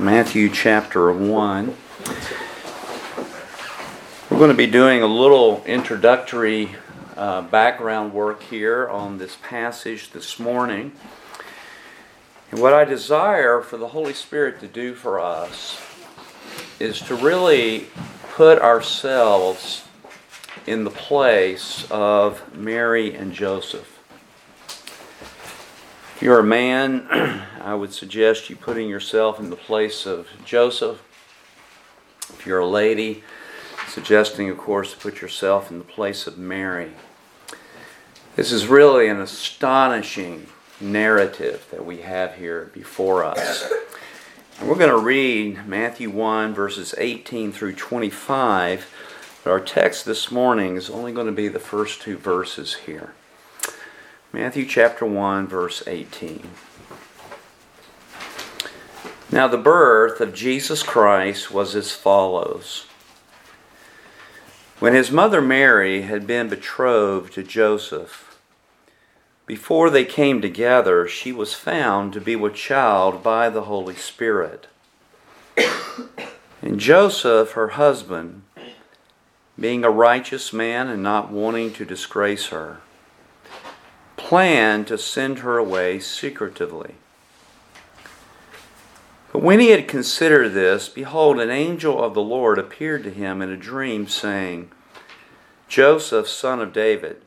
Matthew chapter 1. We're going to be doing a little introductory uh, background work here on this passage this morning. And what I desire for the Holy Spirit to do for us is to really put ourselves in the place of Mary and Joseph. If you're a man, I would suggest you putting yourself in the place of Joseph. If you're a lady, suggesting, of course, to put yourself in the place of Mary. This is really an astonishing narrative that we have here before us. And we're going to read Matthew 1, verses 18 through 25. But our text this morning is only going to be the first two verses here. Matthew chapter 1, verse 18. Now, the birth of Jesus Christ was as follows. When his mother Mary had been betrothed to Joseph, before they came together, she was found to be with child by the Holy Spirit. And Joseph, her husband, being a righteous man and not wanting to disgrace her, planned to send her away secretively. But when he had considered this, behold, an angel of the Lord appeared to him in a dream, saying, Joseph, son of David,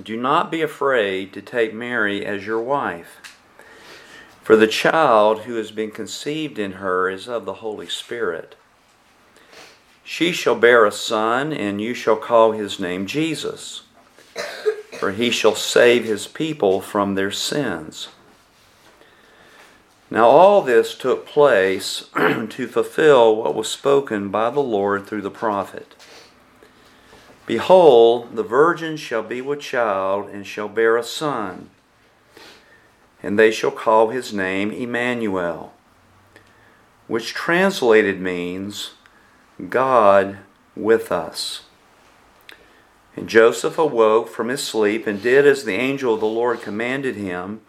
do not be afraid to take Mary as your wife, for the child who has been conceived in her is of the Holy Spirit. She shall bear a son, and you shall call his name Jesus for he shall save his people from their sins. Now, all this took place to fulfill what was spoken by the Lord through the prophet. Behold, the virgin shall be with child and shall bear a son, and they shall call his name Emmanuel, which translated means God with us. And Joseph awoke from his sleep and did as the angel of the Lord commanded him,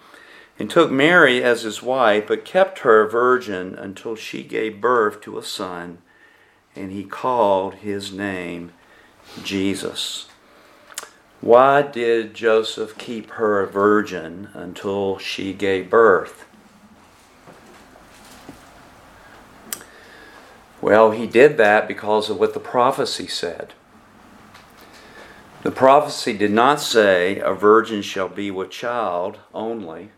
and took Mary as his wife, but kept her a virgin until she gave birth to a son, and he called his name Jesus. Why did Joseph keep her a virgin until she gave birth? Well, he did that because of what the prophecy said. The prophecy did not say a virgin shall be with child only,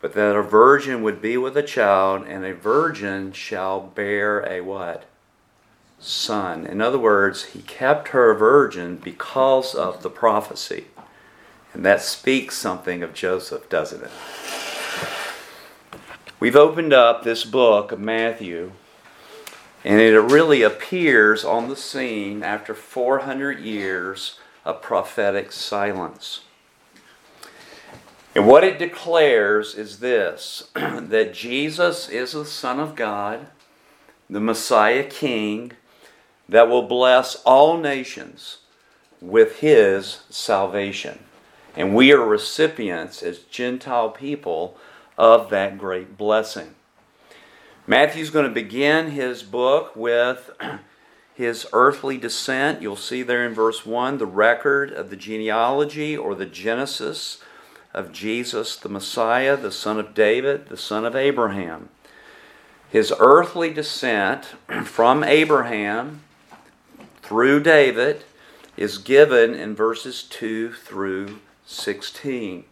but that a virgin would be with a child and a virgin shall bear a what? Son. In other words, he kept her a virgin because of the prophecy. And that speaks something of Joseph, doesn't it? We've opened up this book of Matthew, and it really appears on the scene after 400 years of prophetic silence. And what it declares is this that Jesus is the Son of God, the Messiah King, that will bless all nations with his salvation. And we are recipients as Gentile people of that great blessing. Matthew's going to begin his book with his earthly descent. You'll see there in verse 1 the record of the genealogy or the genesis of Jesus, the Messiah, the son of David, the son of Abraham. His earthly descent from Abraham through David is given in verses 2 through 16.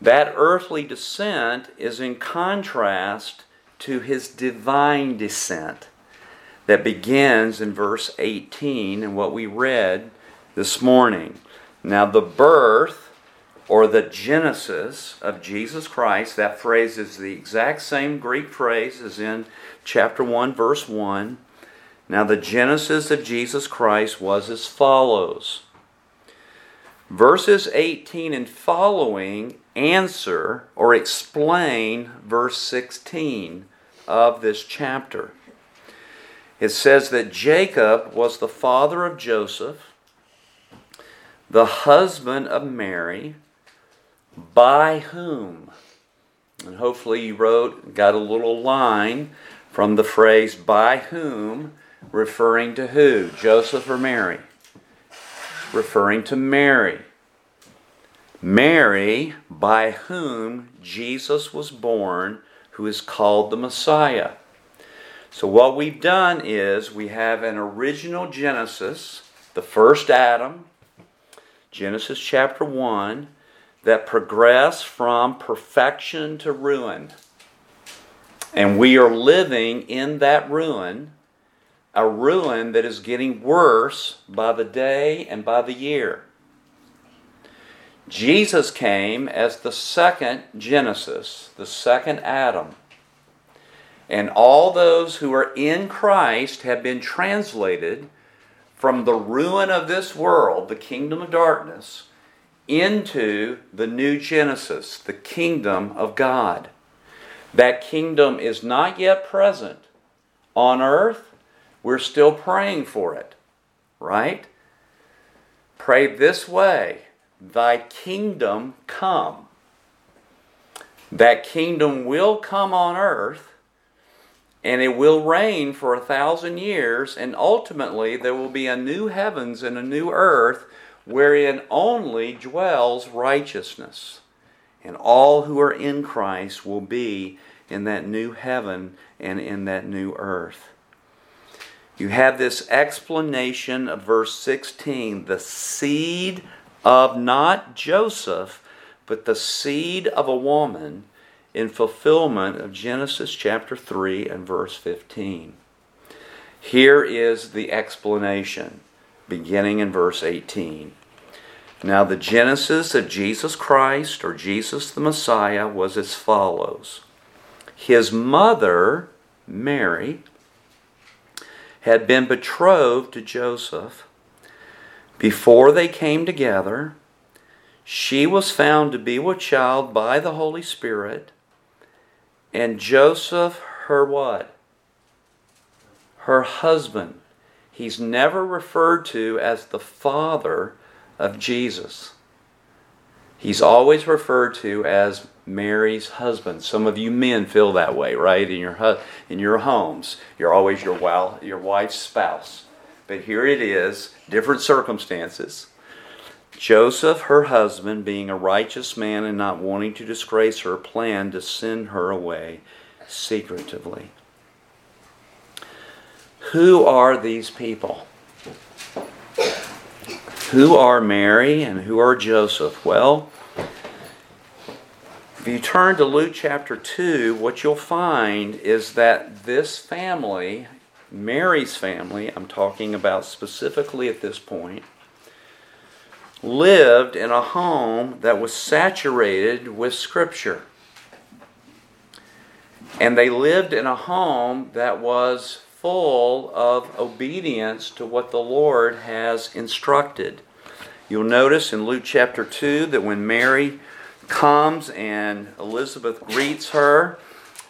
That earthly descent is in contrast to his divine descent that begins in verse 18 and what we read this morning. Now, the birth or the genesis of Jesus Christ, that phrase is the exact same Greek phrase as in chapter 1, verse 1. Now, the genesis of Jesus Christ was as follows. Verses 18 and following answer or explain verse 16 of this chapter it says that Jacob was the father of Joseph, the husband of Mary, by whom And hopefully you wrote, got a little line from the phrase by whom, referring to who? Joseph or Mary? Referring to Mary. Mary, by whom Jesus was born, who is called the Messiah. So, what we've done is we have an original Genesis, the first Adam, Genesis chapter 1, that progress from perfection to ruin. And we are living in that ruin, a ruin that is getting worse by the day and by the year. Jesus came as the second Genesis, the second Adam. And all those who are in Christ have been translated from the ruin of this world, the kingdom of darkness, into the new Genesis, the kingdom of God. That kingdom is not yet present on earth. We're still praying for it, right? Pray this way Thy kingdom come. That kingdom will come on earth and it will reign for a thousand years, and ultimately there will be a new heavens and a new earth wherein only dwells righteousness. And all who are in Christ will be in that new heaven and in that new earth. You have this explanation of verse 16 the seed of not Joseph, but the seed of a woman in fulfillment of Genesis chapter 3 and verse 15. Here is the explanation, beginning in verse 18. Now, the genesis of Jesus Christ, or Jesus the Messiah, was as follows His mother, Mary, had been betrothed to Joseph. Before they came together, she was found to be with child by the Holy Spirit and Joseph, her what? Her husband. He's never referred to as the father of Jesus. He's always referred to as Mary's husband. Some of you men feel that way, right? In your in your homes, you're always your well, your wife's spouse. But here it is, different circumstances. Joseph, her husband, being a righteous man and not wanting to disgrace her, planned to send her away secretively. Who are these people? Who are Mary and who are Joseph? Well, if you turn to Luke chapter 2, what you'll find is that this family, Mary's family, I'm talking about specifically at this point, lived in a home that was saturated with Scripture. And they lived in a home that was full of obedience to what the Lord has instructed. You'll notice in Luke chapter 2 that when Mary comes and Elizabeth greets her,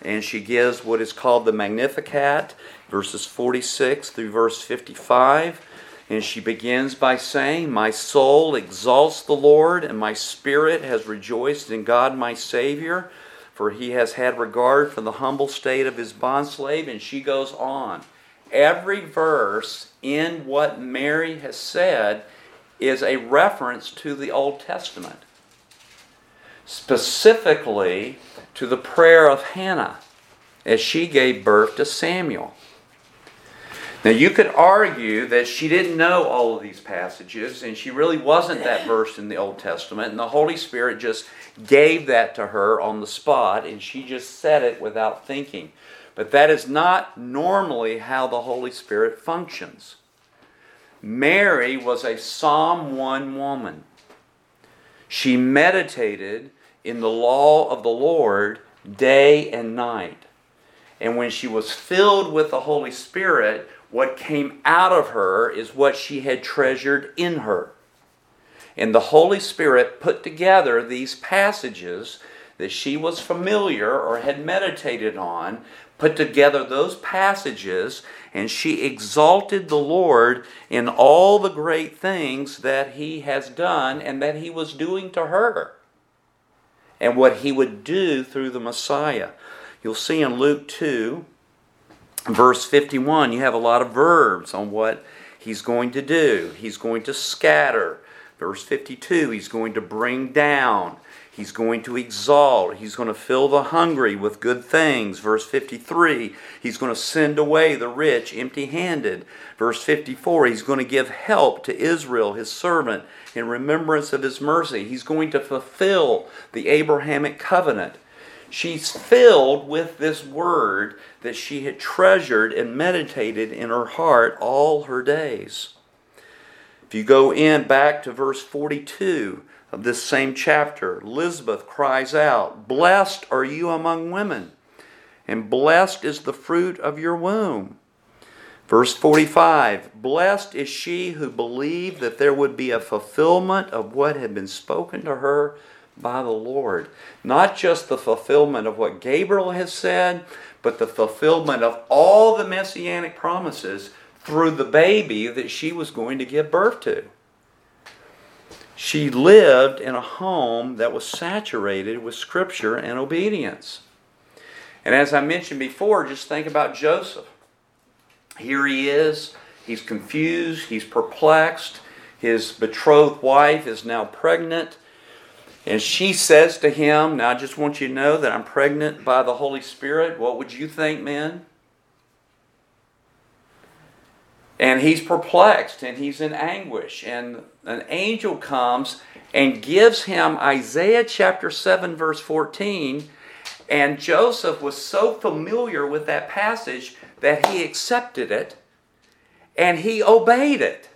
and she gives what is called the Magnificat, verses 46 through verse 55. And she begins by saying, My soul exalts the Lord, and my spirit has rejoiced in God my Savior, for he has had regard for the humble state of his bondslave. And she goes on. Every verse in what Mary has said is a reference to the Old Testament, specifically to the prayer of Hannah as she gave birth to Samuel. Now, you could argue that she didn't know all of these passages, and she really wasn't that versed in the Old Testament, and the Holy Spirit just gave that to her on the spot, and she just said it without thinking. But that is not normally how the Holy Spirit functions. Mary was a Psalm 1 woman. She meditated in the law of the Lord day and night. And when she was filled with the Holy Spirit, what came out of her is what she had treasured in her. And the Holy Spirit put together these passages that she was familiar or had meditated on, put together those passages, and she exalted the Lord in all the great things that He has done and that He was doing to her. and what he would do through the Messiah. You'll see in Luke 2, verse 51, you have a lot of verbs on what he's going to do. He's going to scatter. Verse 52, he's going to bring down. He's going to exalt. He's going to fill the hungry with good things. Verse 53, he's going to send away the rich empty handed. Verse 54, he's going to give help to Israel, his servant, in remembrance of his mercy. He's going to fulfill the Abrahamic covenant. She's filled with this word that she had treasured and meditated in her heart all her days. If you go in back to verse 42, of this same chapter, Elizabeth cries out, Blessed are you among women, and blessed is the fruit of your womb. Verse 45 Blessed is she who believed that there would be a fulfillment of what had been spoken to her by the Lord. Not just the fulfillment of what Gabriel has said, but the fulfillment of all the messianic promises through the baby that she was going to give birth to. She lived in a home that was saturated with Scripture and obedience. And as I mentioned before, just think about Joseph. Here he is, he's confused, he's perplexed. His betrothed wife is now pregnant. And she says to him, Now I just want you to know that I'm pregnant by the Holy Spirit. What would you think, men? And he's perplexed and he's in anguish. And an angel comes and gives him Isaiah chapter 7, verse 14. And Joseph was so familiar with that passage that he accepted it and he obeyed it.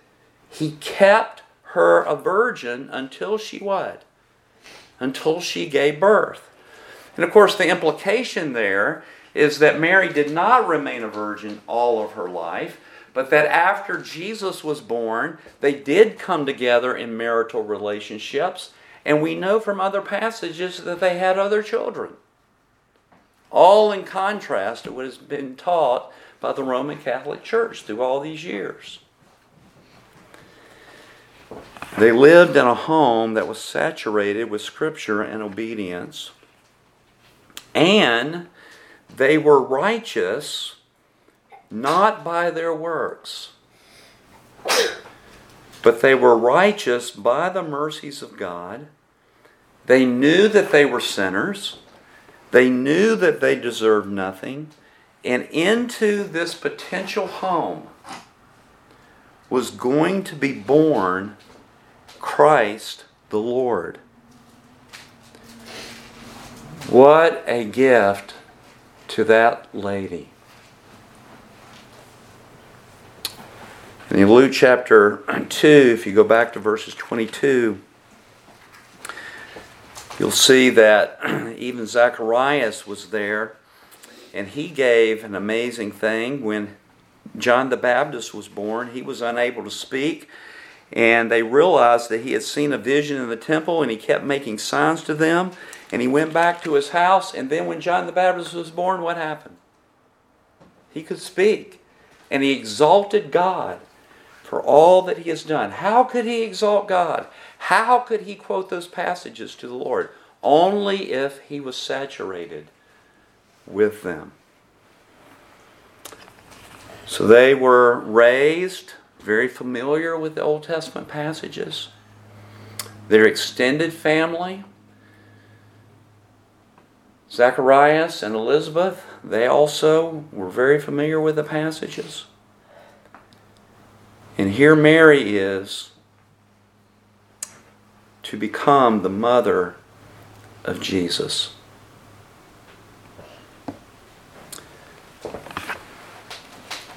He kept her a virgin until she what? Until she gave birth. And of course, the implication there is that Mary did not remain a virgin all of her life but that after Jesus was born, they did come together in marital relationships, and we know from other passages that they had other children. All in contrast to what has been taught by the Roman Catholic Church through all these years. They lived in a home that was saturated with Scripture and obedience, and they were righteous not by their works, but they were righteous by the mercies of God. They knew that they were sinners. They knew that they deserved nothing. And into this potential home was going to be born Christ the Lord. What a gift to that lady. In Luke chapter 2, if you go back to verses 22, you'll see that even Zacharias was there, and he gave an amazing thing. When John the Baptist was born, he was unable to speak, and they realized that he had seen a vision in the temple, and he kept making signs to them, and he went back to his house, and then when John the Baptist was born, what happened? He could speak, and he exalted God for all that he has done. How could he exalt God? How could he quote those passages to the Lord? Only if he was saturated with them. So they were raised very familiar with the Old Testament passages. Their extended family, Zacharias and Elizabeth, they also were very familiar with the passages. And here Mary is to become the mother of Jesus.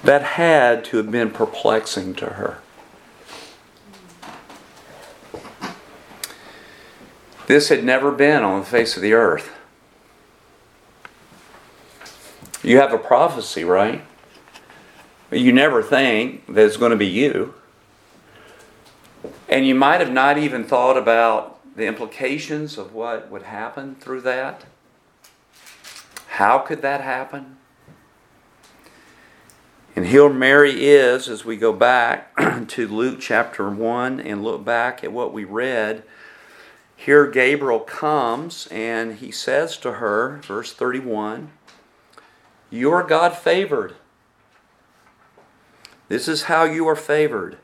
That had to have been perplexing to her. This had never been on the face of the earth. You have a prophecy, right? You never think that it's going to be you. And you might have not even thought about the implications of what would happen through that. How could that happen? And here Mary is, as we go back to Luke chapter 1 and look back at what we read, here Gabriel comes and he says to her, verse 31, You are God favored. This is how you are favored.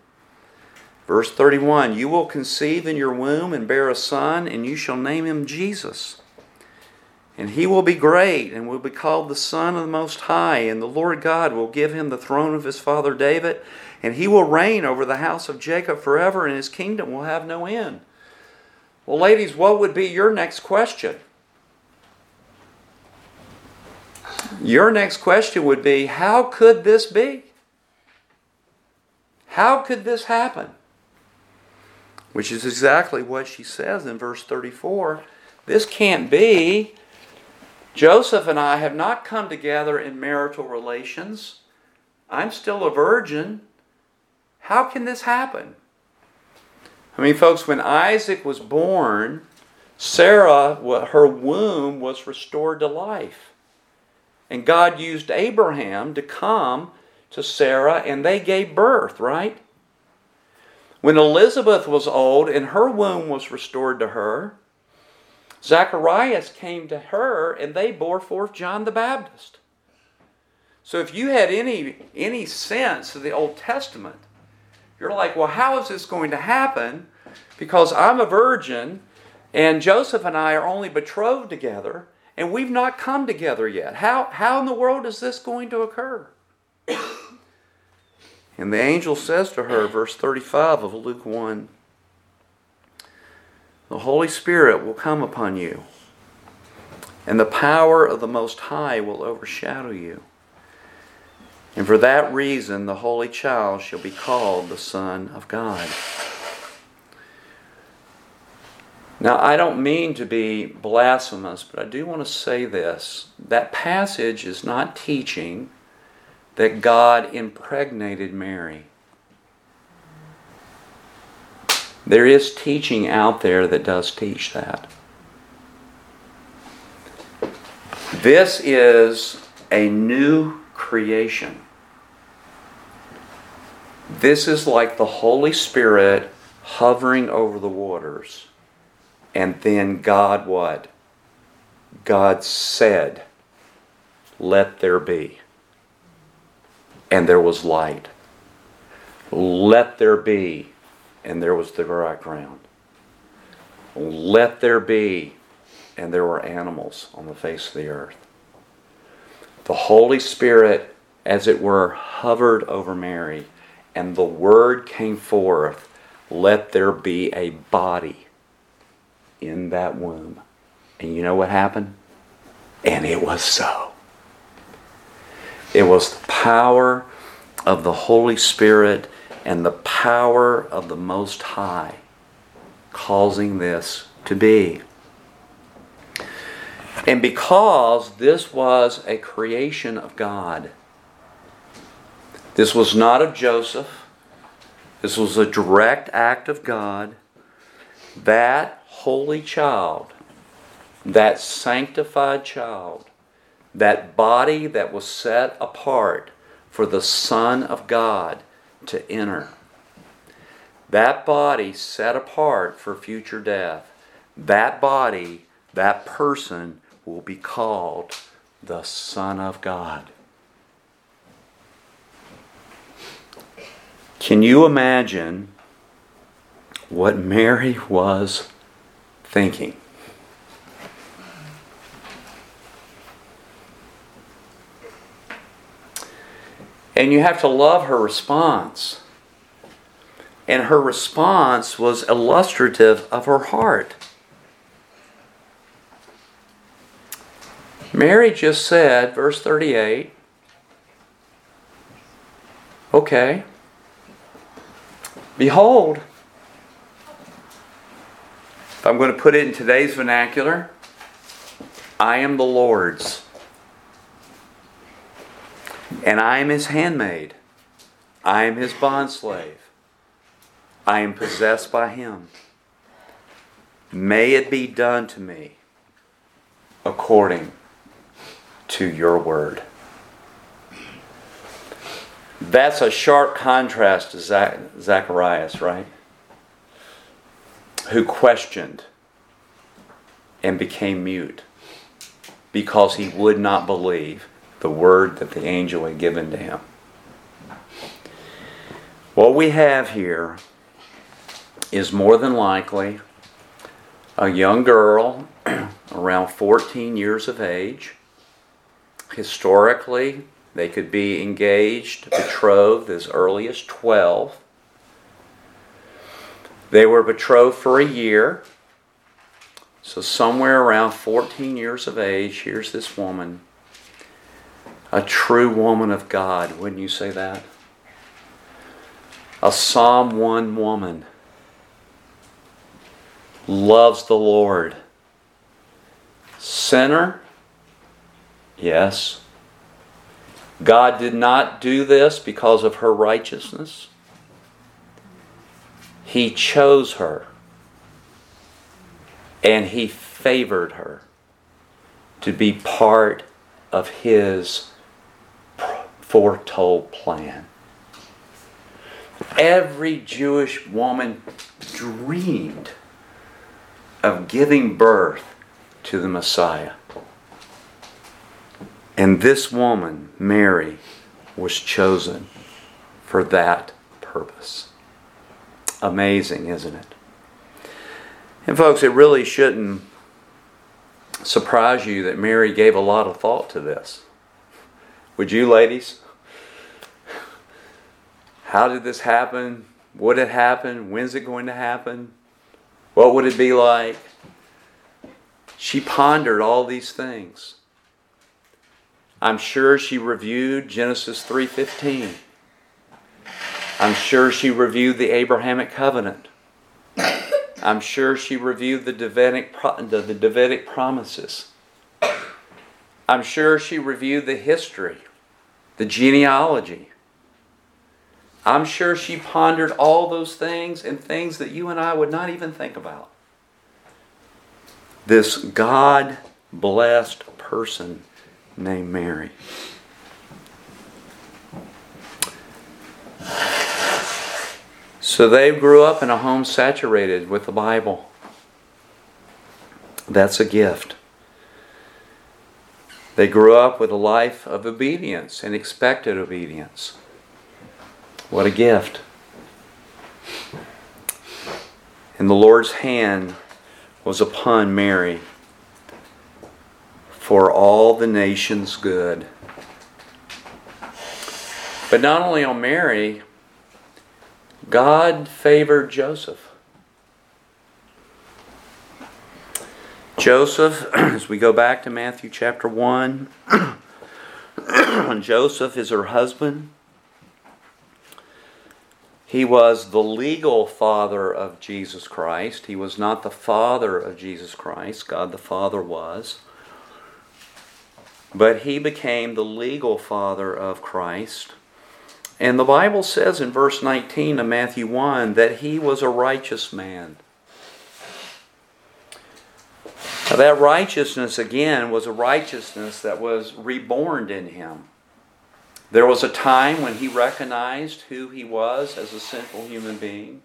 Verse 31 You will conceive in your womb and bear a son, and you shall name him Jesus. And he will be great and will be called the Son of the Most High, and the Lord God will give him the throne of his father David, and he will reign over the house of Jacob forever, and his kingdom will have no end. Well, ladies, what would be your next question? Your next question would be How could this be? How could this happen? Which is exactly what she says in verse 34. This can't be. Joseph and I have not come together in marital relations. I'm still a virgin. How can this happen? I mean, folks, when Isaac was born, Sarah, her womb was restored to life. And God used Abraham to come to Sarah, and they gave birth, right? When Elizabeth was old and her womb was restored to her, Zacharias came to her and they bore forth John the Baptist. So if you had any, any sense of the Old Testament, you're like, well, how is this going to happen? Because I'm a virgin and Joseph and I are only betrothed together and we've not come together yet. How, how in the world is this going to occur? And the angel says to her, verse 35 of Luke 1 The Holy Spirit will come upon you, and the power of the Most High will overshadow you. And for that reason, the Holy Child shall be called the Son of God. Now, I don't mean to be blasphemous, but I do want to say this. That passage is not teaching that God impregnated Mary. There is teaching out there that does teach that. This is a new creation. This is like the Holy Spirit hovering over the waters. And then God what? God said, Let there be and there was light. Let there be, and there was the dry ground. Let there be, and there were animals on the face of the earth. The Holy Spirit, as it were, hovered over Mary, and the word came forth let there be a body in that womb. And you know what happened? And it was so. It was the power of the Holy Spirit and the power of the Most High causing this to be. And because this was a creation of God, this was not of Joseph, this was a direct act of God, that holy child, that sanctified child, that body that was set apart for the Son of God to enter. That body set apart for future death, that body, that person will be called the Son of God. Can you imagine what Mary was thinking? And you have to love her response. And her response was illustrative of her heart. Mary just said, verse 38, okay, behold, if I'm going to put it in today's vernacular, I am the Lord's and I am his handmaid. I am his bondslave. I am possessed by him. May it be done to me according to your word. That's a sharp contrast to Zacharias, right? Who questioned and became mute because he would not believe the word that the angel had given to him. What we have here is more than likely a young girl around 14 years of age. Historically, they could be engaged, betrothed as early as 12. They were betrothed for a year. So, somewhere around 14 years of age, here's this woman, a true woman of God. Wouldn't you say that? A Psalm 1 woman loves the Lord. Sinner? Yes. God did not do this because of her righteousness. He chose her and he favored her to be part of his foretold plan. Every Jewish woman dreamed of giving birth to the Messiah. And this woman, Mary, was chosen for that purpose. Amazing, isn't it? And, folks, it really shouldn't surprise you that Mary gave a lot of thought to this. Would you, ladies? How did this happen? Would it happen? When's it going to happen? What would it be like? She pondered all these things. I'm sure she reviewed Genesis 3:15. I'm sure she reviewed the Abrahamic covenant. I'm sure she reviewed the Davidic, the, the Davidic promises. I'm sure she reviewed the history, the genealogy. I'm sure she pondered all those things and things that you and I would not even think about. This God blessed person named Mary. So they grew up in a home saturated with the Bible. That's a gift. They grew up with a life of obedience and expected obedience. What a gift. And the Lord's hand was upon Mary for all the nation's good. But not only on Mary, God favored Joseph. Joseph, as we go back to Matthew chapter 1, Joseph is her husband. He was the legal father of Jesus Christ. He was not the father of Jesus Christ. God the Father was. But he became the legal father of Christ. And the Bible says in verse 19 of Matthew 1 that he was a righteous man. Now, that righteousness, again, was a righteousness that was reborn in him. There was a time when he recognized who he was as a sinful human being.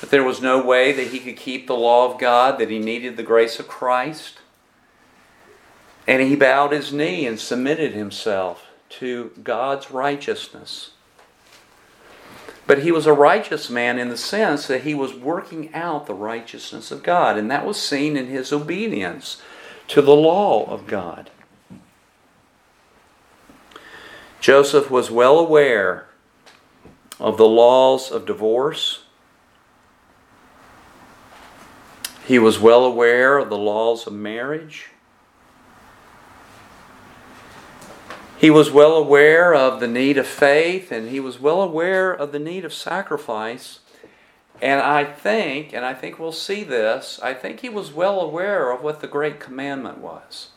That there was no way that he could keep the law of God, that he needed the grace of Christ. And he bowed his knee and submitted himself to God's righteousness. But he was a righteous man in the sense that he was working out the righteousness of God, and that was seen in his obedience to the law of God. Joseph was well aware of the laws of divorce. He was well aware of the laws of marriage. He was well aware of the need of faith and he was well aware of the need of sacrifice. And I think, and I think we'll see this, I think he was well aware of what the great commandment was.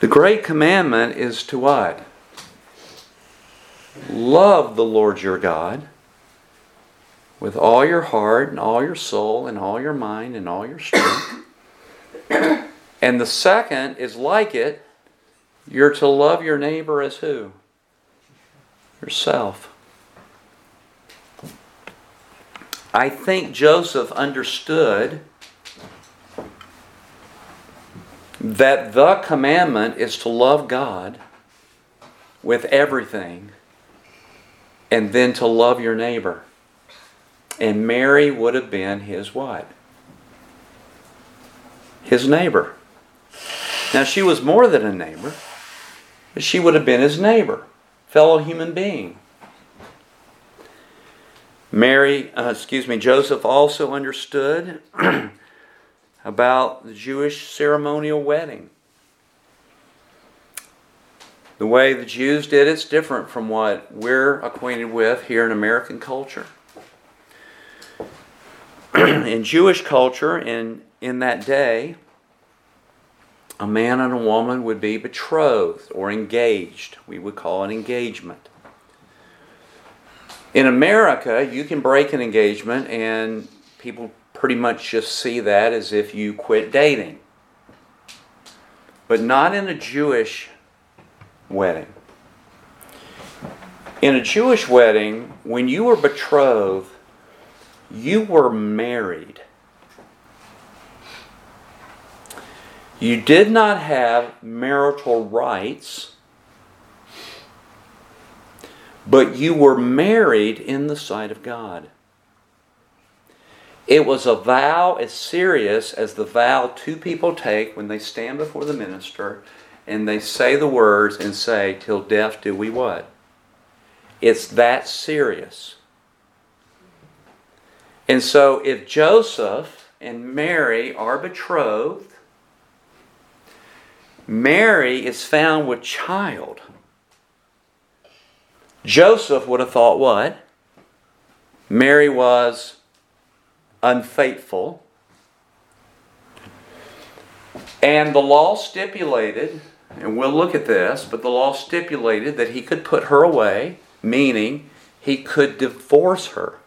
The great commandment is to what? Love the Lord your God with all your heart and all your soul and all your mind and all your strength. And the second is like it. You're to love your neighbor as who? Yourself. I think Joseph understood that the commandment is to love God with everything and then to love your neighbor. And Mary would have been his what? His neighbor. Now, she was more than a neighbor, but she would have been his neighbor, fellow human being. Mary, uh, excuse me, Joseph also understood about the Jewish ceremonial wedding. The way the Jews did it's different from what we're acquainted with here in American culture. in Jewish culture, in, in that day, a man and a woman would be betrothed or engaged. We would call it engagement. In America, you can break an engagement and people pretty much just see that as if you quit dating. But not in a Jewish wedding. In a Jewish wedding, when you were betrothed, you were married. You did not have marital rights, but you were married in the sight of God. It was a vow as serious as the vow two people take when they stand before the minister and they say the words and say, Till death do we what? It's that serious. And so if Joseph and Mary are betrothed, Mary is found with child. Joseph would have thought what? Mary was unfaithful. And the law stipulated, and we'll look at this, but the law stipulated that he could put her away, meaning he could divorce her.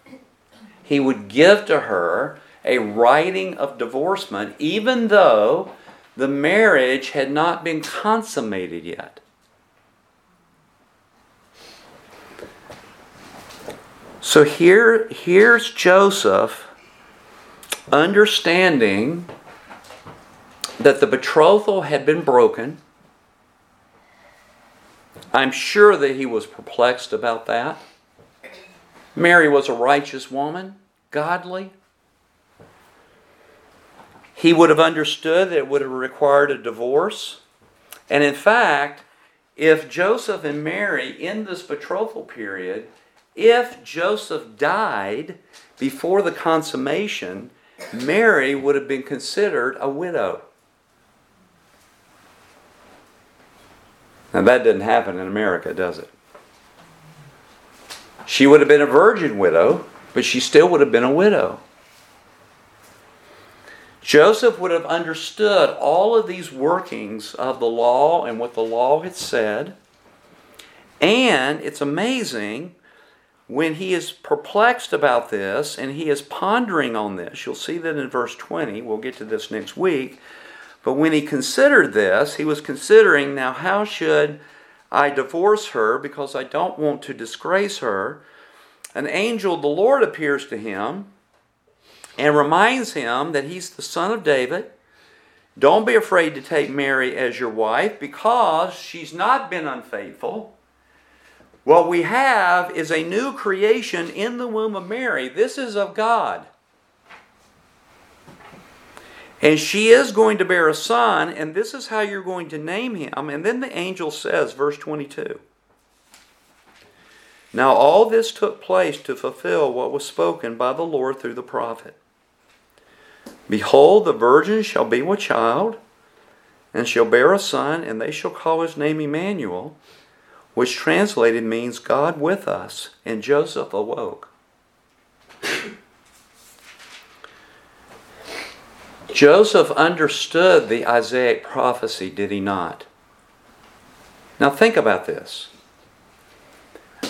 He would give to her a writing of divorcement, even though the marriage had not been consummated yet. So here, here's Joseph understanding that the betrothal had been broken. I'm sure that he was perplexed about that. Mary was a righteous woman, godly. He would have understood that it would have required a divorce. And in fact, if Joseph and Mary in this betrothal period, if Joseph died before the consummation, Mary would have been considered a widow. Now, that didn't happen in America, does it? She would have been a virgin widow, but she still would have been a widow. Joseph would have understood all of these workings of the law and what the law had said. And it's amazing when he is perplexed about this and he is pondering on this, you'll see that in verse 20, we'll get to this next week. But when he considered this, he was considering now, how should I divorce her because I don't want to disgrace her? An angel the Lord appears to him and reminds him that he's the son of David. Don't be afraid to take Mary as your wife because she's not been unfaithful. What we have is a new creation in the womb of Mary. This is of God. And she is going to bear a son, and this is how you're going to name him. And then the angel says, verse 22 Now all this took place to fulfill what was spoken by the Lord through the prophet. Behold, the virgin shall be with child, and shall bear a son, and they shall call his name Emmanuel which translated means God with us. And Joseph awoke. Joseph understood the Isaiah prophecy, did he not? Now think about this.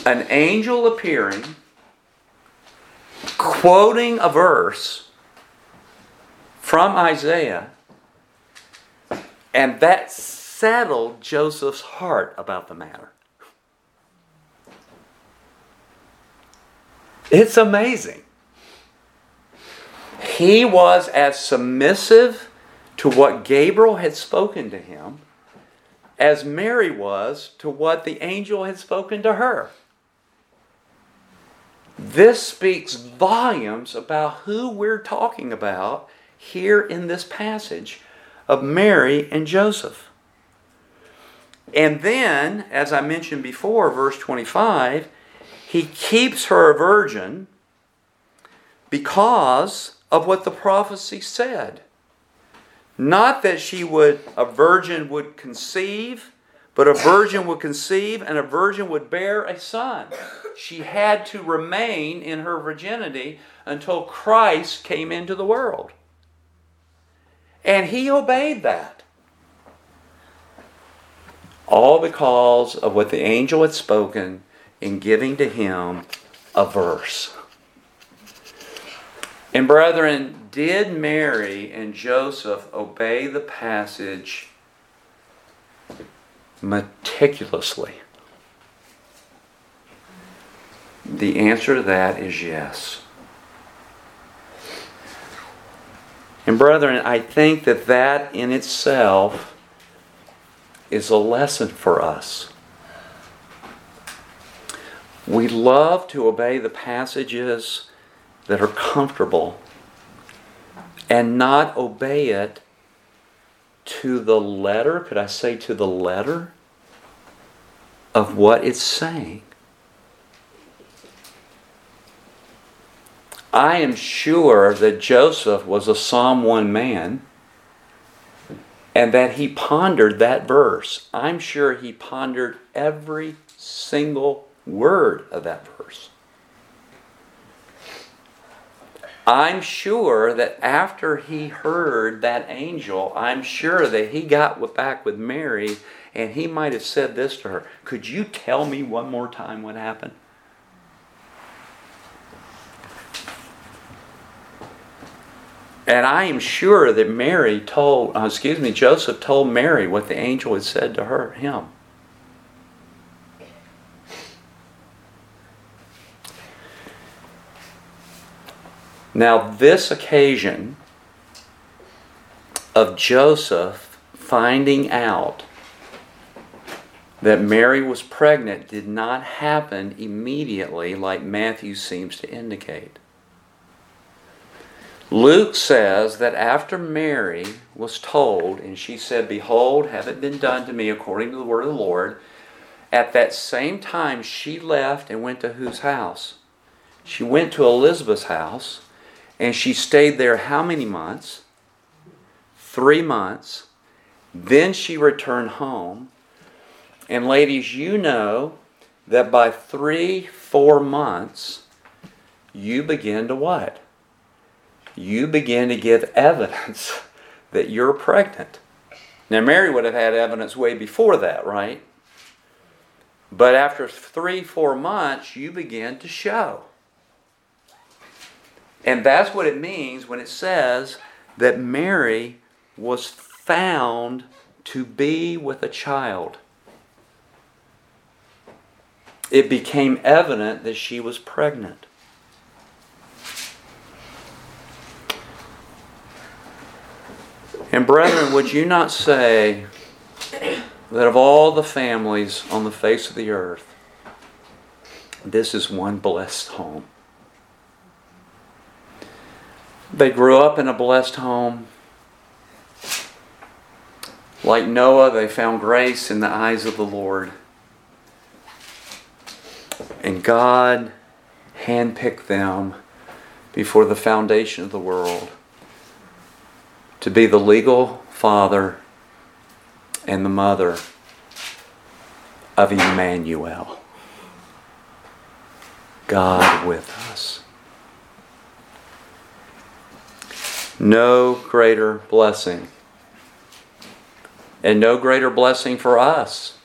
An angel appearing, quoting a verse from Isaiah, and that settled Joseph's heart about the matter. It's amazing. He was as submissive to what Gabriel had spoken to him as Mary was to what the angel had spoken to her. This speaks volumes about who we're talking about here in this passage of Mary and Joseph. And then, as I mentioned before, verse 25, he keeps her a virgin because of what the prophecy said. Not that she would, a virgin would conceive, but a virgin would conceive and a virgin would bear a son. She had to remain in her virginity until Christ came into the world. And he obeyed that. All because of what the angel had spoken in giving to him a verse. And brethren, did Mary and Joseph obey the passage meticulously? The answer to that is yes. And brethren, I think that that in itself is a lesson for us. We love to obey the passages that are comfortable and not obey it to the letter. Could I say to the letter of what it's saying? I am sure that Joseph was a Psalm 1 man and that he pondered that verse. I'm sure he pondered every single word of that verse. I'm sure that after he heard that angel, I'm sure that he got back with Mary and he might have said this to her Could you tell me one more time what happened? And I am sure that Mary told, uh, excuse me, Joseph told Mary what the angel had said to her, him. Now, this occasion of Joseph finding out that Mary was pregnant did not happen immediately like Matthew seems to indicate. Luke says that after Mary was told, and she said, Behold, have it been done to me according to the word of the Lord, at that same time she left and went to whose house? She went to Elizabeth's house, and she stayed there how many months? Three months. Then she returned home. And ladies, you know that by three, four months, you begin to what? You begin to give evidence that you're pregnant. Now, Mary would have had evidence way before that, right? But after three, four months, you begin to show. And that's what it means when it says that Mary was found to be with a child. It became evident that she was pregnant. And brethren, would you not say that of all the families on the face of the earth, this is one blessed home? They grew up in a blessed home. Like Noah, they found grace in the eyes of the Lord. And God handpicked them before the foundation of the world to be the legal father and the mother of Emmanuel. God with us. No greater blessing. And no greater blessing for us.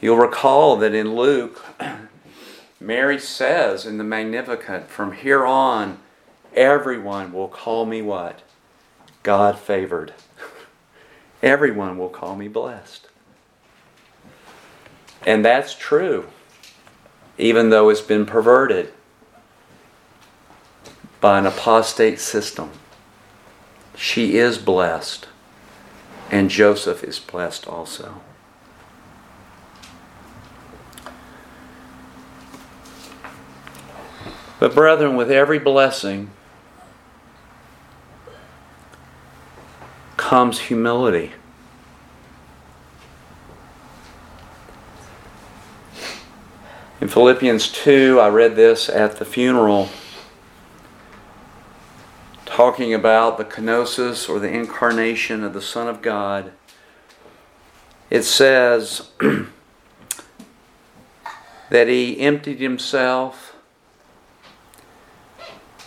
You'll recall that in Luke, Mary says in the Magnificat, from here on, everyone will call me what? God favored. everyone will call me blessed. And that's true, even though it's been perverted. by an apostate system. She is blessed, and Joseph is blessed also. But, brethren, with every blessing comes humility. In Philippians 2, I read this at the funeral, talking about the kenosis or the incarnation of the Son of God. It says that he emptied himself,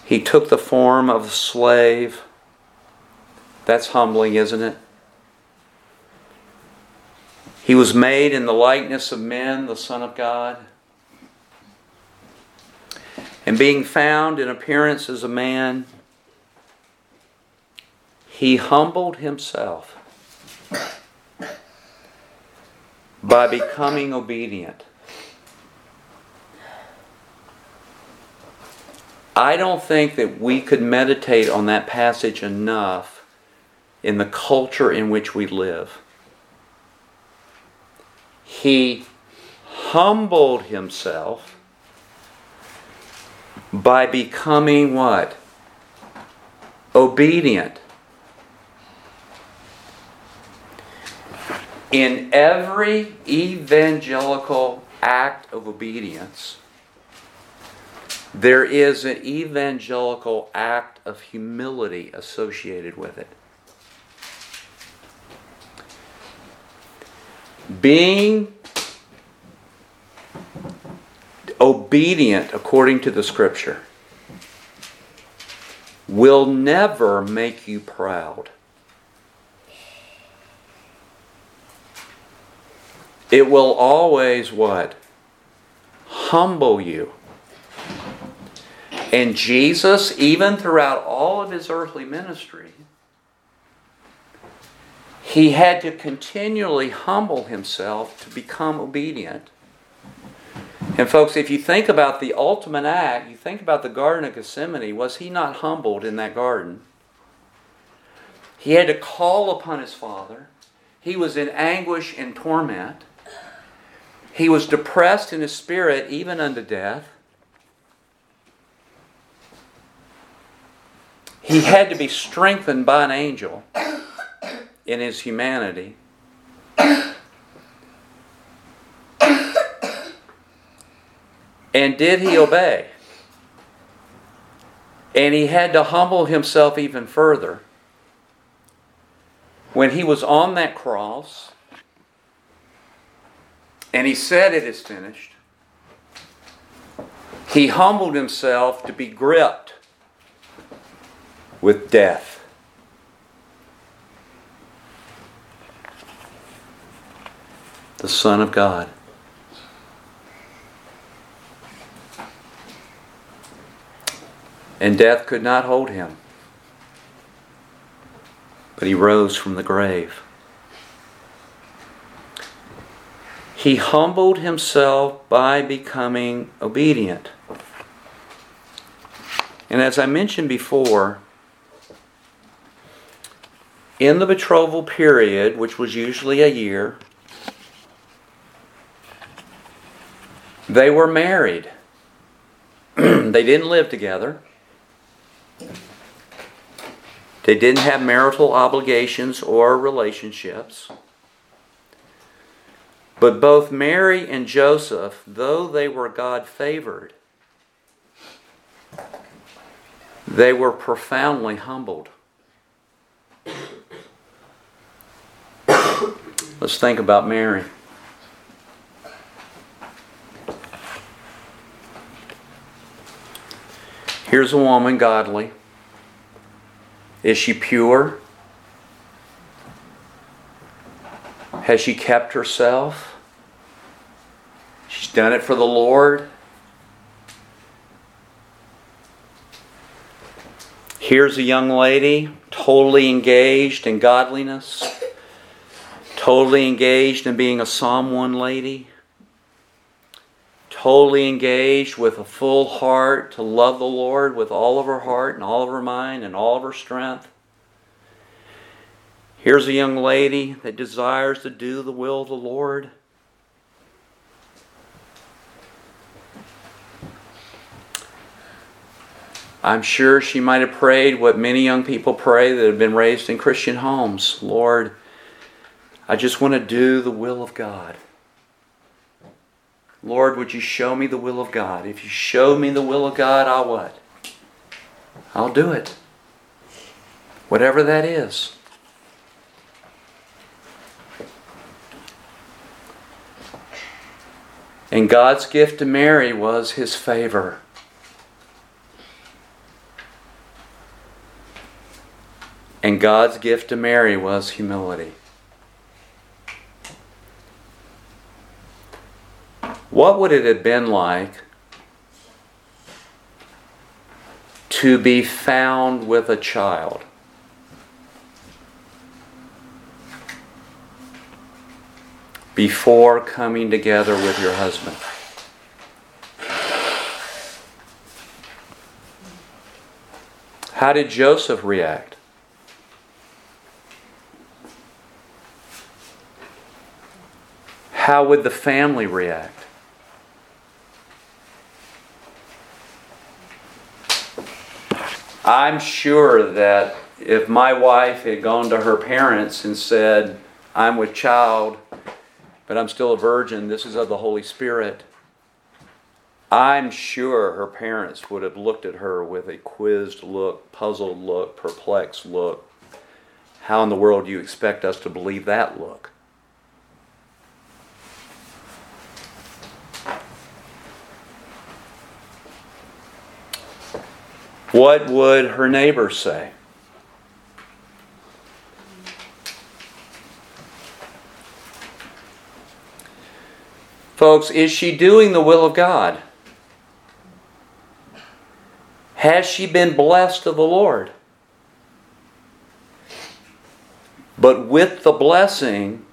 he took the form of a slave. That's humbling, isn't it? He was made in the likeness of men, the Son of God. And being found in appearance as a man, he humbled himself by becoming obedient. I don't think that we could meditate on that passage enough in the culture in which we live. He humbled himself by becoming what? Obedient. In every evangelical act of obedience, there is an evangelical act of humility associated with it. Being obedient according to the scripture will never make you proud. It will always what? Humble you. And Jesus, even throughout all of his earthly ministry, he had to continually humble himself to become obedient and folks, if you think about the ultimate act, you think about the Garden of Gethsemane, was he not humbled in that garden? He had to call upon his Father. He was in anguish and torment. He was depressed in his spirit, even unto death. He had to be strengthened by an angel in his humanity. And did he obey? And he had to humble himself even further. When he was on that cross, and he said, It is finished, he humbled himself to be gripped with death. The Son of God. and death could not hold him. But he rose from the grave. He humbled himself by becoming obedient. And as I mentioned before, in the betrothal period, which was usually a year, they were married. they didn't live together. They didn't have marital obligations or relationships. But both Mary and Joseph, though they were God favored, they were profoundly humbled. Let's think about Mary. Here's a woman, godly. Is she pure? Has she kept herself? She's done it for the Lord. Here's a young lady totally engaged in godliness, totally engaged in being a Psalm 1 lady, totally engaged with a full heart to love the Lord with all of her heart and all of her mind and all of her strength. Here's a young lady that desires to do the will of the Lord. I'm sure she might have prayed what many young people pray that have been raised in Christian homes. Lord, I just want to do the will of God. Lord, would you show me the will of God? If you show me the will of God, I'll what? I'll do it. Whatever that is. And God's gift to Mary was his favor. And God's gift to Mary was humility. What would it have been like to be found with a child? Before coming together with your husband. How did Joseph react? how would the family react? I'm sure that if my wife had gone to her parents and said, I'm with child, but I'm still a virgin, this is of the Holy Spirit, I'm sure her parents would have looked at her with a quizzed look, puzzled look, perplexed look. How in the world do you expect us to believe that look? What would her neighbors say? Folks, is she doing the will of God? Has she been blessed of the Lord? But with the blessing,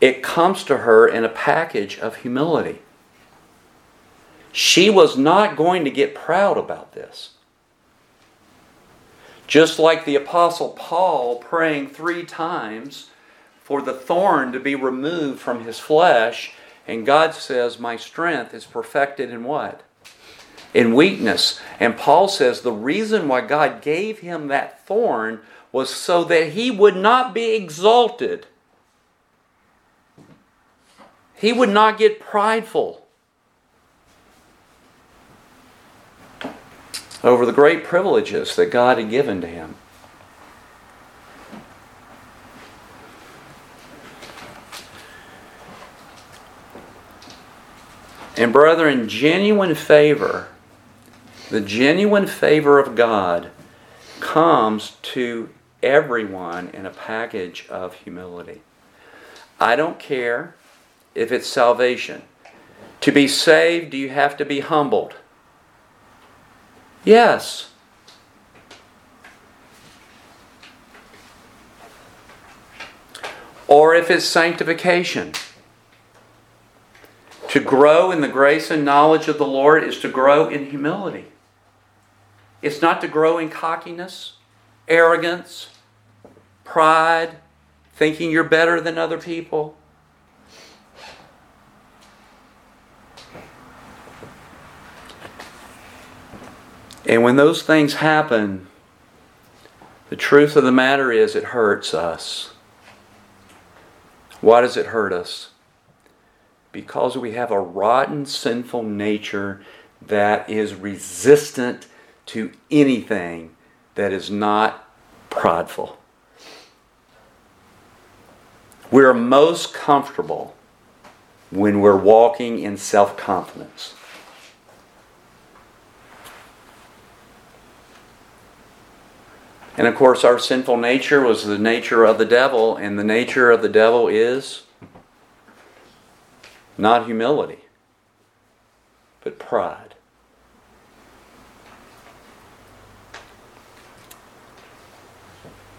it comes to her in a package of humility. She was not going to get proud about this. Just like the Apostle Paul praying three times for the thorn to be removed from his flesh, and God says, My strength is perfected in what? In weakness. And Paul says the reason why God gave him that thorn was so that he would not be exalted. He would not get prideful. over the great privileges that God had given to him. And, brethren, genuine favor, the genuine favor of God, comes to everyone in a package of humility. I don't care if it's salvation. To be saved, do you have to be humbled? Yes. Or if it's sanctification. To grow in the grace and knowledge of the Lord is to grow in humility. It's not to grow in cockiness, arrogance, pride, thinking you're better than other people. And when those things happen, the truth of the matter is it hurts us. Why does it hurt us? Because we have a rotten, sinful nature that is resistant to anything that is not prideful. We're most comfortable when we're walking in self confidence. And of course, our sinful nature was the nature of the devil, and the nature of the devil is not humility, but pride.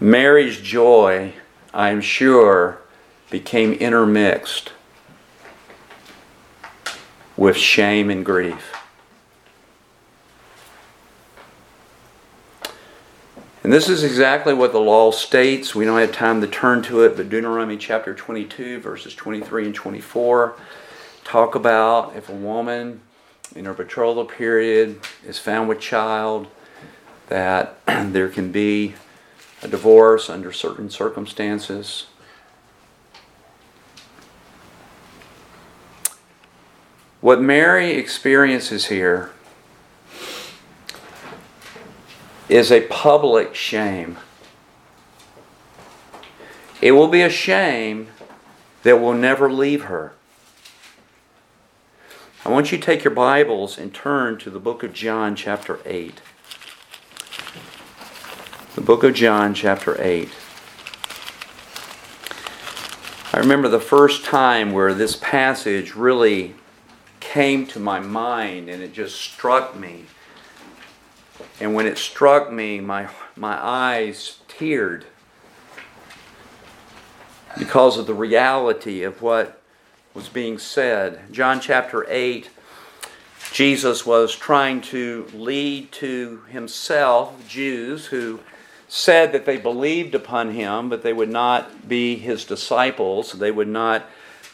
Mary's joy, I am sure, became intermixed with shame and grief. And this is exactly what the law states. We don't have time to turn to it, but Deuteronomy chapter 22, verses 23 and 24 talk about if a woman in her betrothal period is found with child, that there can be a divorce under certain circumstances. What Mary experiences here is a public shame. It will be a shame that will never leave her. I want you to take your Bibles and turn to the book of John, chapter 8. The book of John, chapter 8. I remember the first time where this passage really came to my mind and it just struck me and when it struck me, my, my eyes teared because of the reality of what was being said. John chapter 8, Jesus was trying to lead to himself Jews who said that they believed upon him, but they would not be his disciples. They would not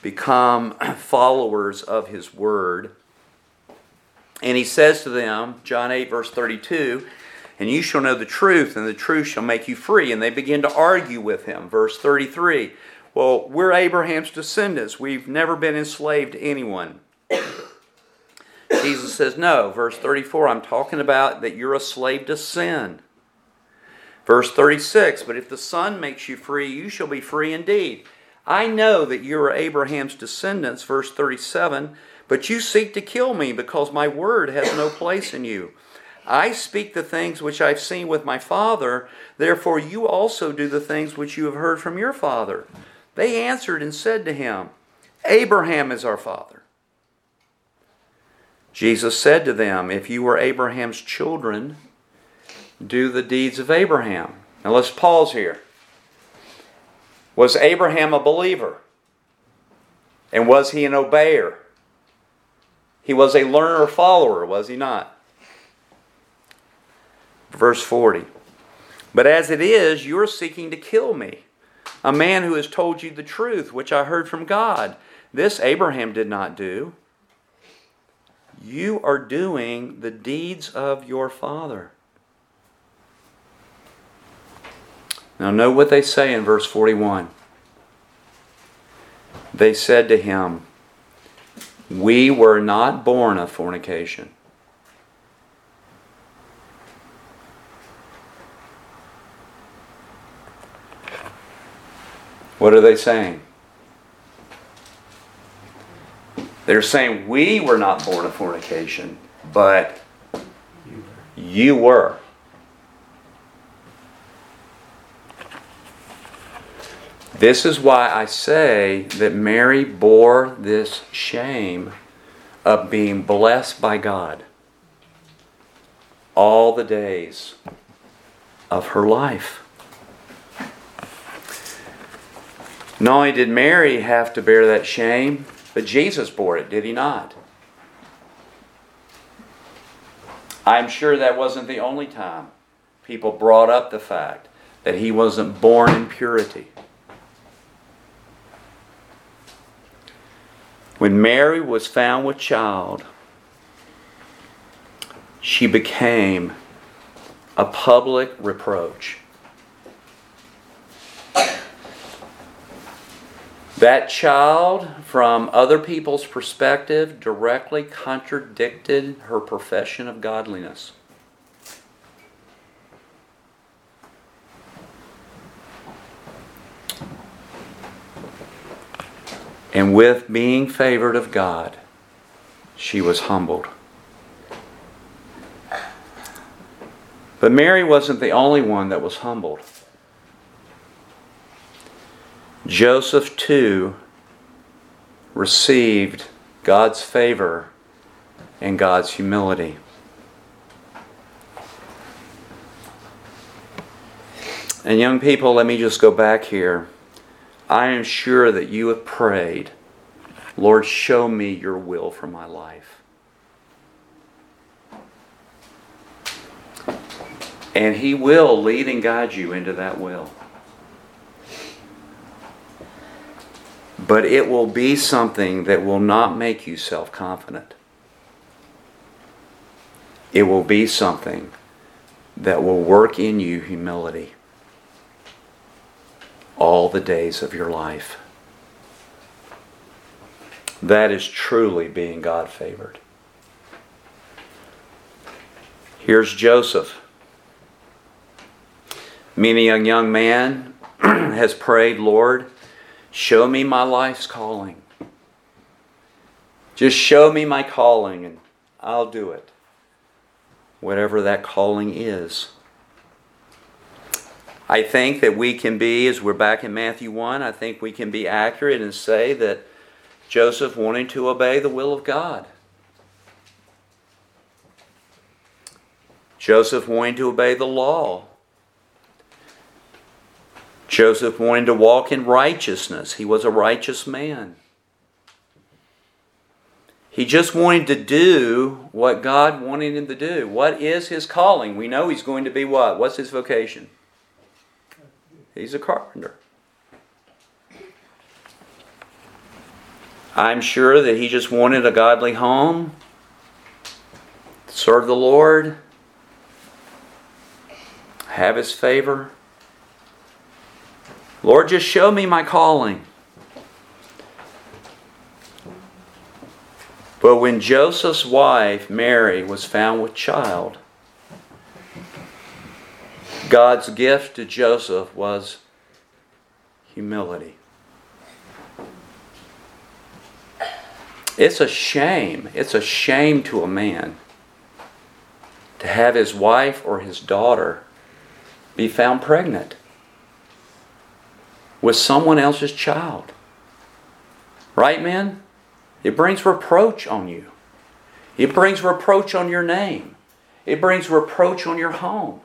become followers of his word. And he says to them, John 8, verse 32, and you shall know the truth, and the truth shall make you free. And they begin to argue with him. Verse 33, well, we're Abraham's descendants. We've never been enslaved to anyone. Jesus says, no. Verse 34, I'm talking about that you're a slave to sin. Verse 36, but if the Son makes you free, you shall be free indeed. I know that you are Abraham's descendants. Verse 37, but you seek to kill me because my word has no place in you. I speak the things which I've seen with my father, therefore you also do the things which you have heard from your father. They answered and said to him, Abraham is our father. Jesus said to them, If you were Abraham's children, do the deeds of Abraham. Now let's pause here. Was Abraham a believer? And was he an obeyer? He was a learner follower, was he not? Verse 40. But as it is, you're seeking to kill me, a man who has told you the truth, which I heard from God. This Abraham did not do. You are doing the deeds of your father. Now, know what they say in verse 41. They said to him, we were not born of fornication. What are they saying? They're saying we were not born of fornication, but you were. This is why I say that Mary bore this shame of being blessed by God all the days of her life. Not only did Mary have to bear that shame, but Jesus bore it, did he not? I'm sure that wasn't the only time people brought up the fact that he wasn't born in purity. When Mary was found with child, she became a public reproach. That child, from other people's perspective, directly contradicted her profession of godliness. And with being favored of God, she was humbled. But Mary wasn't the only one that was humbled. Joseph, too, received God's favor and God's humility. And, young people, let me just go back here. I am sure that you have prayed Lord, show me your will for my life. And He will lead and guide you into that will. But it will be something that will not make you self confident. It will be something that will work in you humility all the days of your life. That is truly being God favored. Here's Joseph. Many a young man has prayed, Lord, show me my life's calling. Just show me my calling and I'll do it. Whatever that calling is. I think that we can be, as we're back in Matthew 1, I think we can be accurate and say that Joseph wanted to obey the will of God. Joseph wanted to obey the law. Joseph wanted to walk in righteousness. He was a righteous man. He just wanted to do what God wanted him to do. What is his calling? We know he's going to be what? What's his vocation? He's a carpenter. I'm sure that he just wanted a godly home, serve the Lord, have his favor. Lord, just show me my calling. But when Joseph's wife, Mary, was found with child, God's gift to Joseph was humility. It's a shame. It's a shame to a man to have his wife or his daughter be found pregnant with someone else's child. Right, men? It brings reproach on you. It brings reproach on your name. It brings reproach on your home.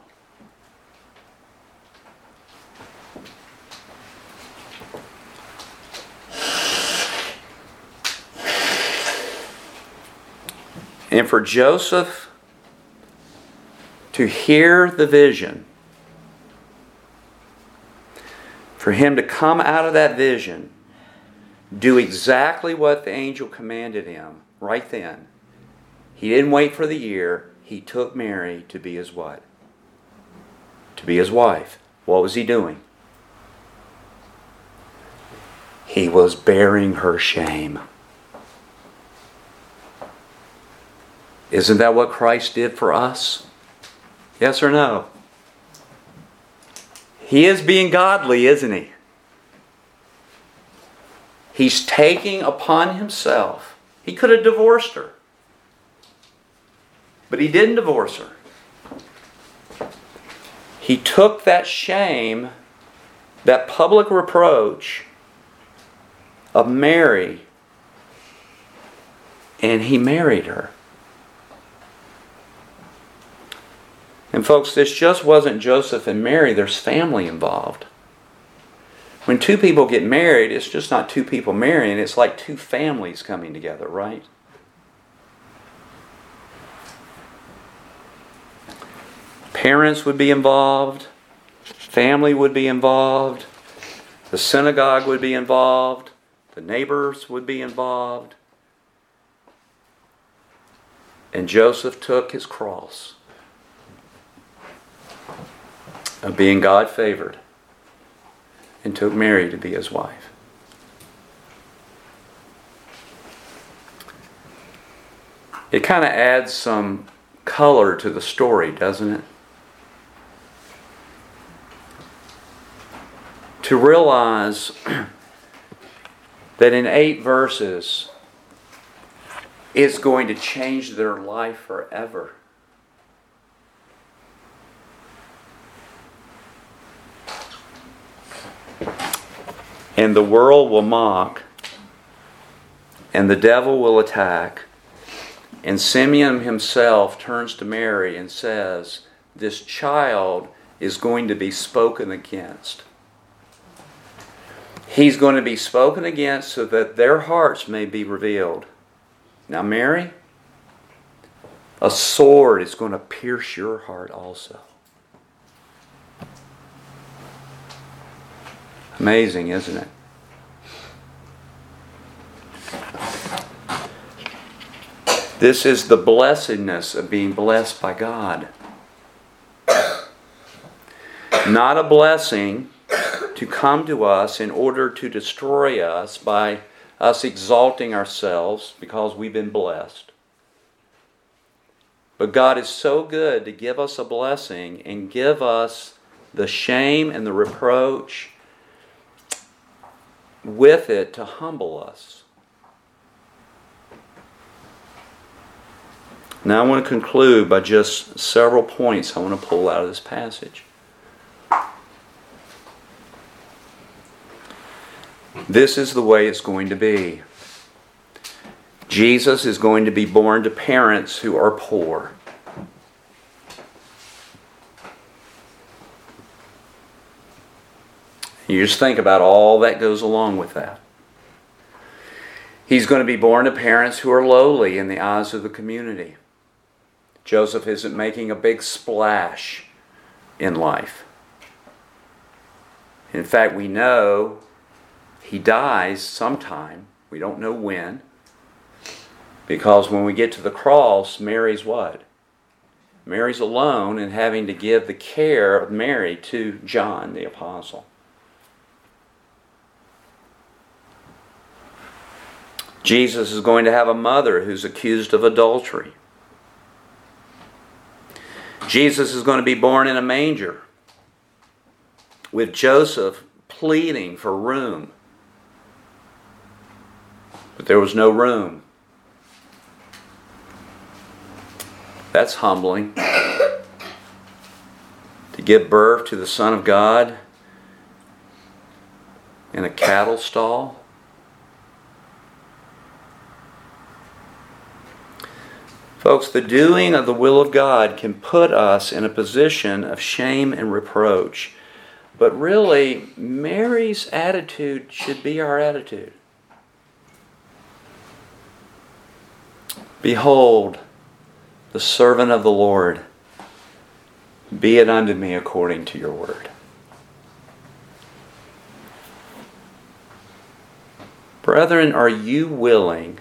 And for Joseph to hear the vision, for him to come out of that vision, do exactly what the angel commanded him right then. He didn't wait for the year. He took Mary to be his what? To be his wife. What was he doing? He was bearing her shame. Isn't that what Christ did for us? Yes or no? He is being godly, isn't he? He's taking upon himself. He could have divorced her. But he didn't divorce her. He took that shame, that public reproach of Mary, and he married her. And folks, this just wasn't Joseph and Mary, there's family involved. When two people get married, it's just not two people marrying, it's like two families coming together, right? Parents would be involved, family would be involved, the synagogue would be involved, the neighbors would be involved. And Joseph took his cross of being God favored and took Mary to be his wife. It kind of adds some color to the story, doesn't it? To realize that in eight verses, it's going to change their life forever. And the world will mock, and the devil will attack. And Simeon himself turns to Mary and says, This child is going to be spoken against. He's going to be spoken against so that their hearts may be revealed. Now, Mary, a sword is going to pierce your heart also. Amazing, isn't it? This is the blessedness of being blessed by God. Not a blessing to come to us in order to destroy us by us exalting ourselves because we've been blessed. But God is so good to give us a blessing and give us the shame and the reproach with it to humble us. Now I want to conclude by just several points I want to pull out of this passage. This is the way it's going to be. Jesus is going to be born to parents who are poor. You just think about all that goes along with that. He's going to be born to parents who are lowly in the eyes of the community. Joseph isn't making a big splash in life. In fact, we know he dies sometime. We don't know when. Because when we get to the cross, Mary's what? Mary's alone and having to give the care of Mary to John the Apostle. Jesus is going to have a mother who's accused of adultery. Jesus is going to be born in a manger with Joseph pleading for room. But there was no room. That's humbling. to give birth to the Son of God in a cattle stall. Folks, the doing of the will of God can put us in a position of shame and reproach. But really, Mary's attitude should be our attitude. Behold, the servant of the Lord, be it unto me according to your word. Brethren, are you willing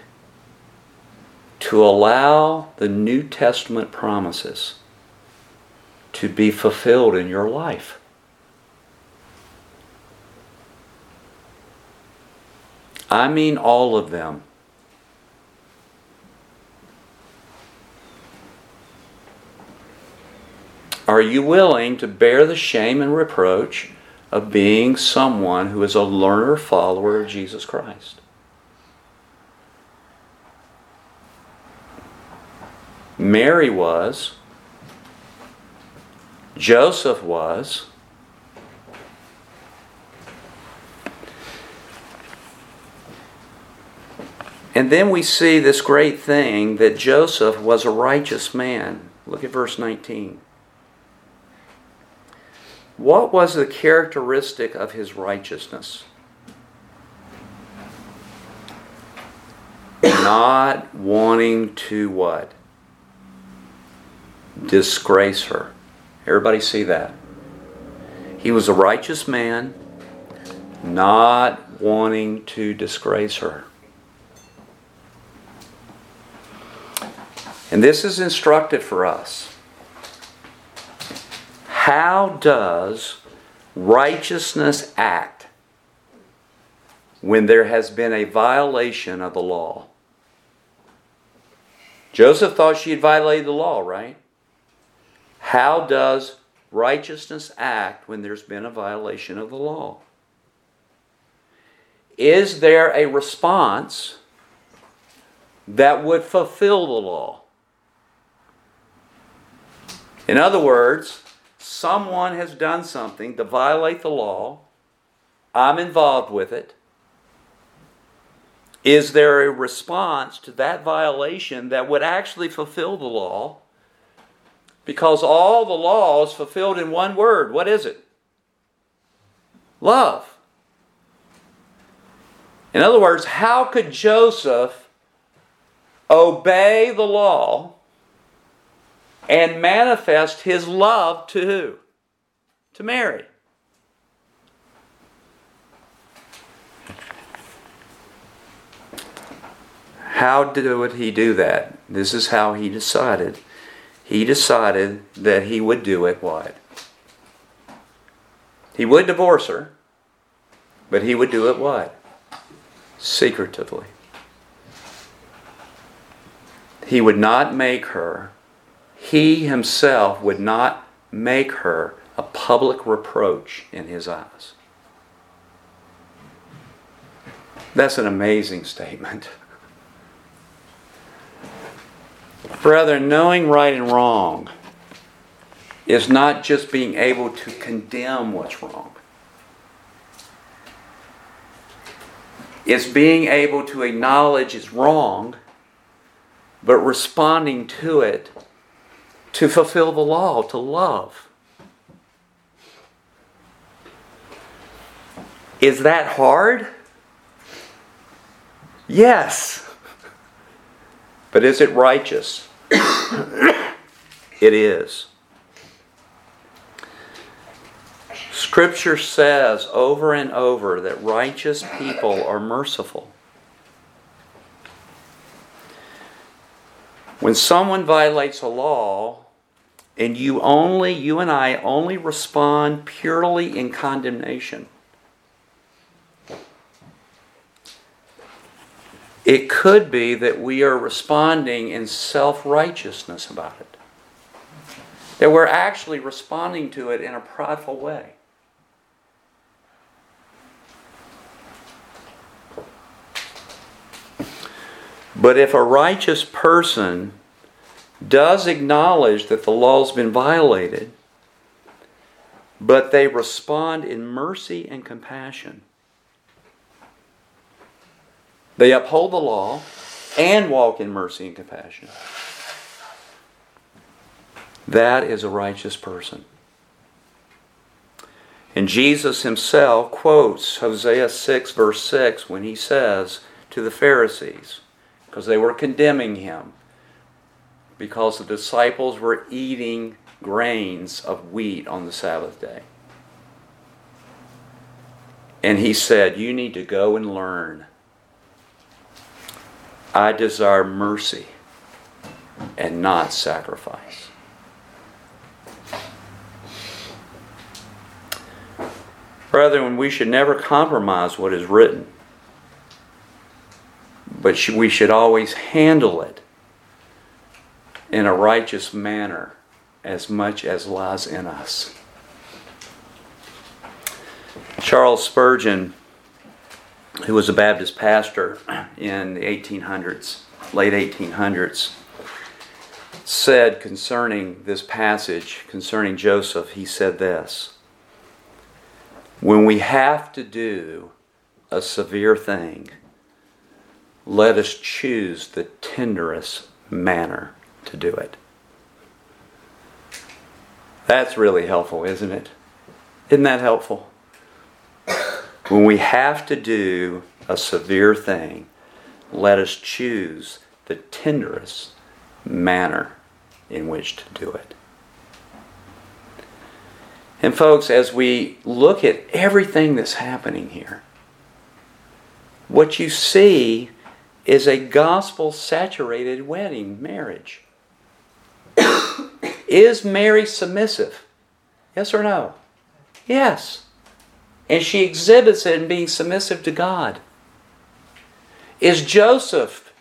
to allow the New Testament promises to be fulfilled in your life. I mean all of them. Are you willing to bear the shame and reproach of being someone who is a learner follower of Jesus Christ? Mary was, Joseph was, And then we see this great thing that Joseph was a righteous man. Look at verse 19. What was the characteristic of his righteousness? Not wanting to what? Disgrace her. Everybody see that? He was a righteous man, not wanting to disgrace her. And this is instructive for us. How does righteousness act when there has been a violation of the law? Joseph thought she had violated the law, right? How does righteousness act when there's been a violation of the law? Is there a response that would fulfill the law? In other words, someone has done something to violate the law. I'm involved with it. Is there a response to that violation that would actually fulfill the law? Because all the law is fulfilled in one word. What is it? Love. In other words, how could Joseph obey the law and manifest his love to who? To Mary. How did he do that? This is how he decided. He decided that he would do it what? He would divorce her, but he would do it what? Secretively. He would not make her, he himself would not make her a public reproach in his eyes. That's an amazing statement. Brethren, knowing right and wrong is not just being able to condemn what's wrong. It's being able to acknowledge it's wrong, but responding to it to fulfill the law, to love. Is that hard? Yes. But is it righteous? it is. Scripture says over and over that righteous people are merciful. When someone violates a law, and you only, you and I only respond purely in condemnation, it could be that we are responding in self righteousness about it. That we're actually responding to it in a prideful way. But if a righteous person does acknowledge that the law's been violated, but they respond in mercy and compassion, they uphold the law and walk in mercy and compassion. That is a righteous person. And Jesus himself quotes Hosea 6, verse 6, when he says to the Pharisees, because they were condemning him because the disciples were eating grains of wheat on the Sabbath day. And he said, You need to go and learn. I desire mercy and not sacrifice. Brethren, we should never compromise what is written but we should always handle it in a righteous manner as much as lies in us. Charles Spurgeon, who was a Baptist pastor in the 1800s, late 1800s, said concerning this passage, concerning Joseph, he said this When we have to do a severe thing, let us choose the tenderest manner to do it. That's really helpful, isn't it? Isn't that helpful? When we have to do a severe thing, let us choose the tenderest manner in which to do it. And, folks, as we look at everything that's happening here, what you see is a gospel saturated wedding marriage. is Mary submissive? Yes or no? Yes. And she exhibits it in being submissive to God. Is Joseph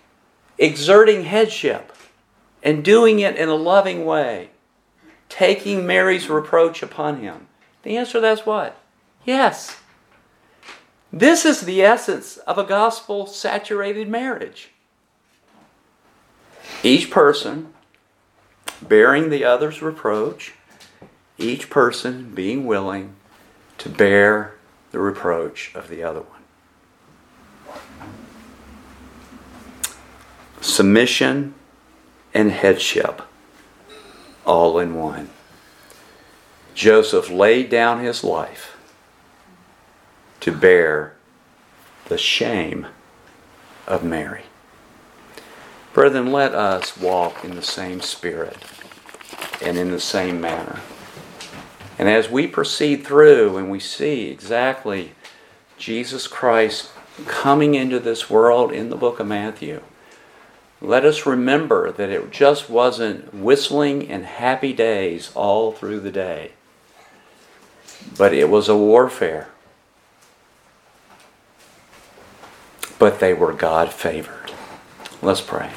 exerting headship and doing it in a loving way, taking Mary's reproach upon him? The answer to that's what? Yes. This is the essence of a gospel saturated marriage. Each person bearing the other's reproach, each person being willing to bear the reproach of the other one. Submission and headship all in one. Joseph laid down his life to bear the shame of Mary. Brethren, let us walk in the same spirit and in the same manner. And as we proceed through and we see exactly Jesus Christ coming into this world in the book of Matthew, let us remember that it just wasn't whistling and happy days all through the day, but it was a warfare. But they were God favored. Let's pray.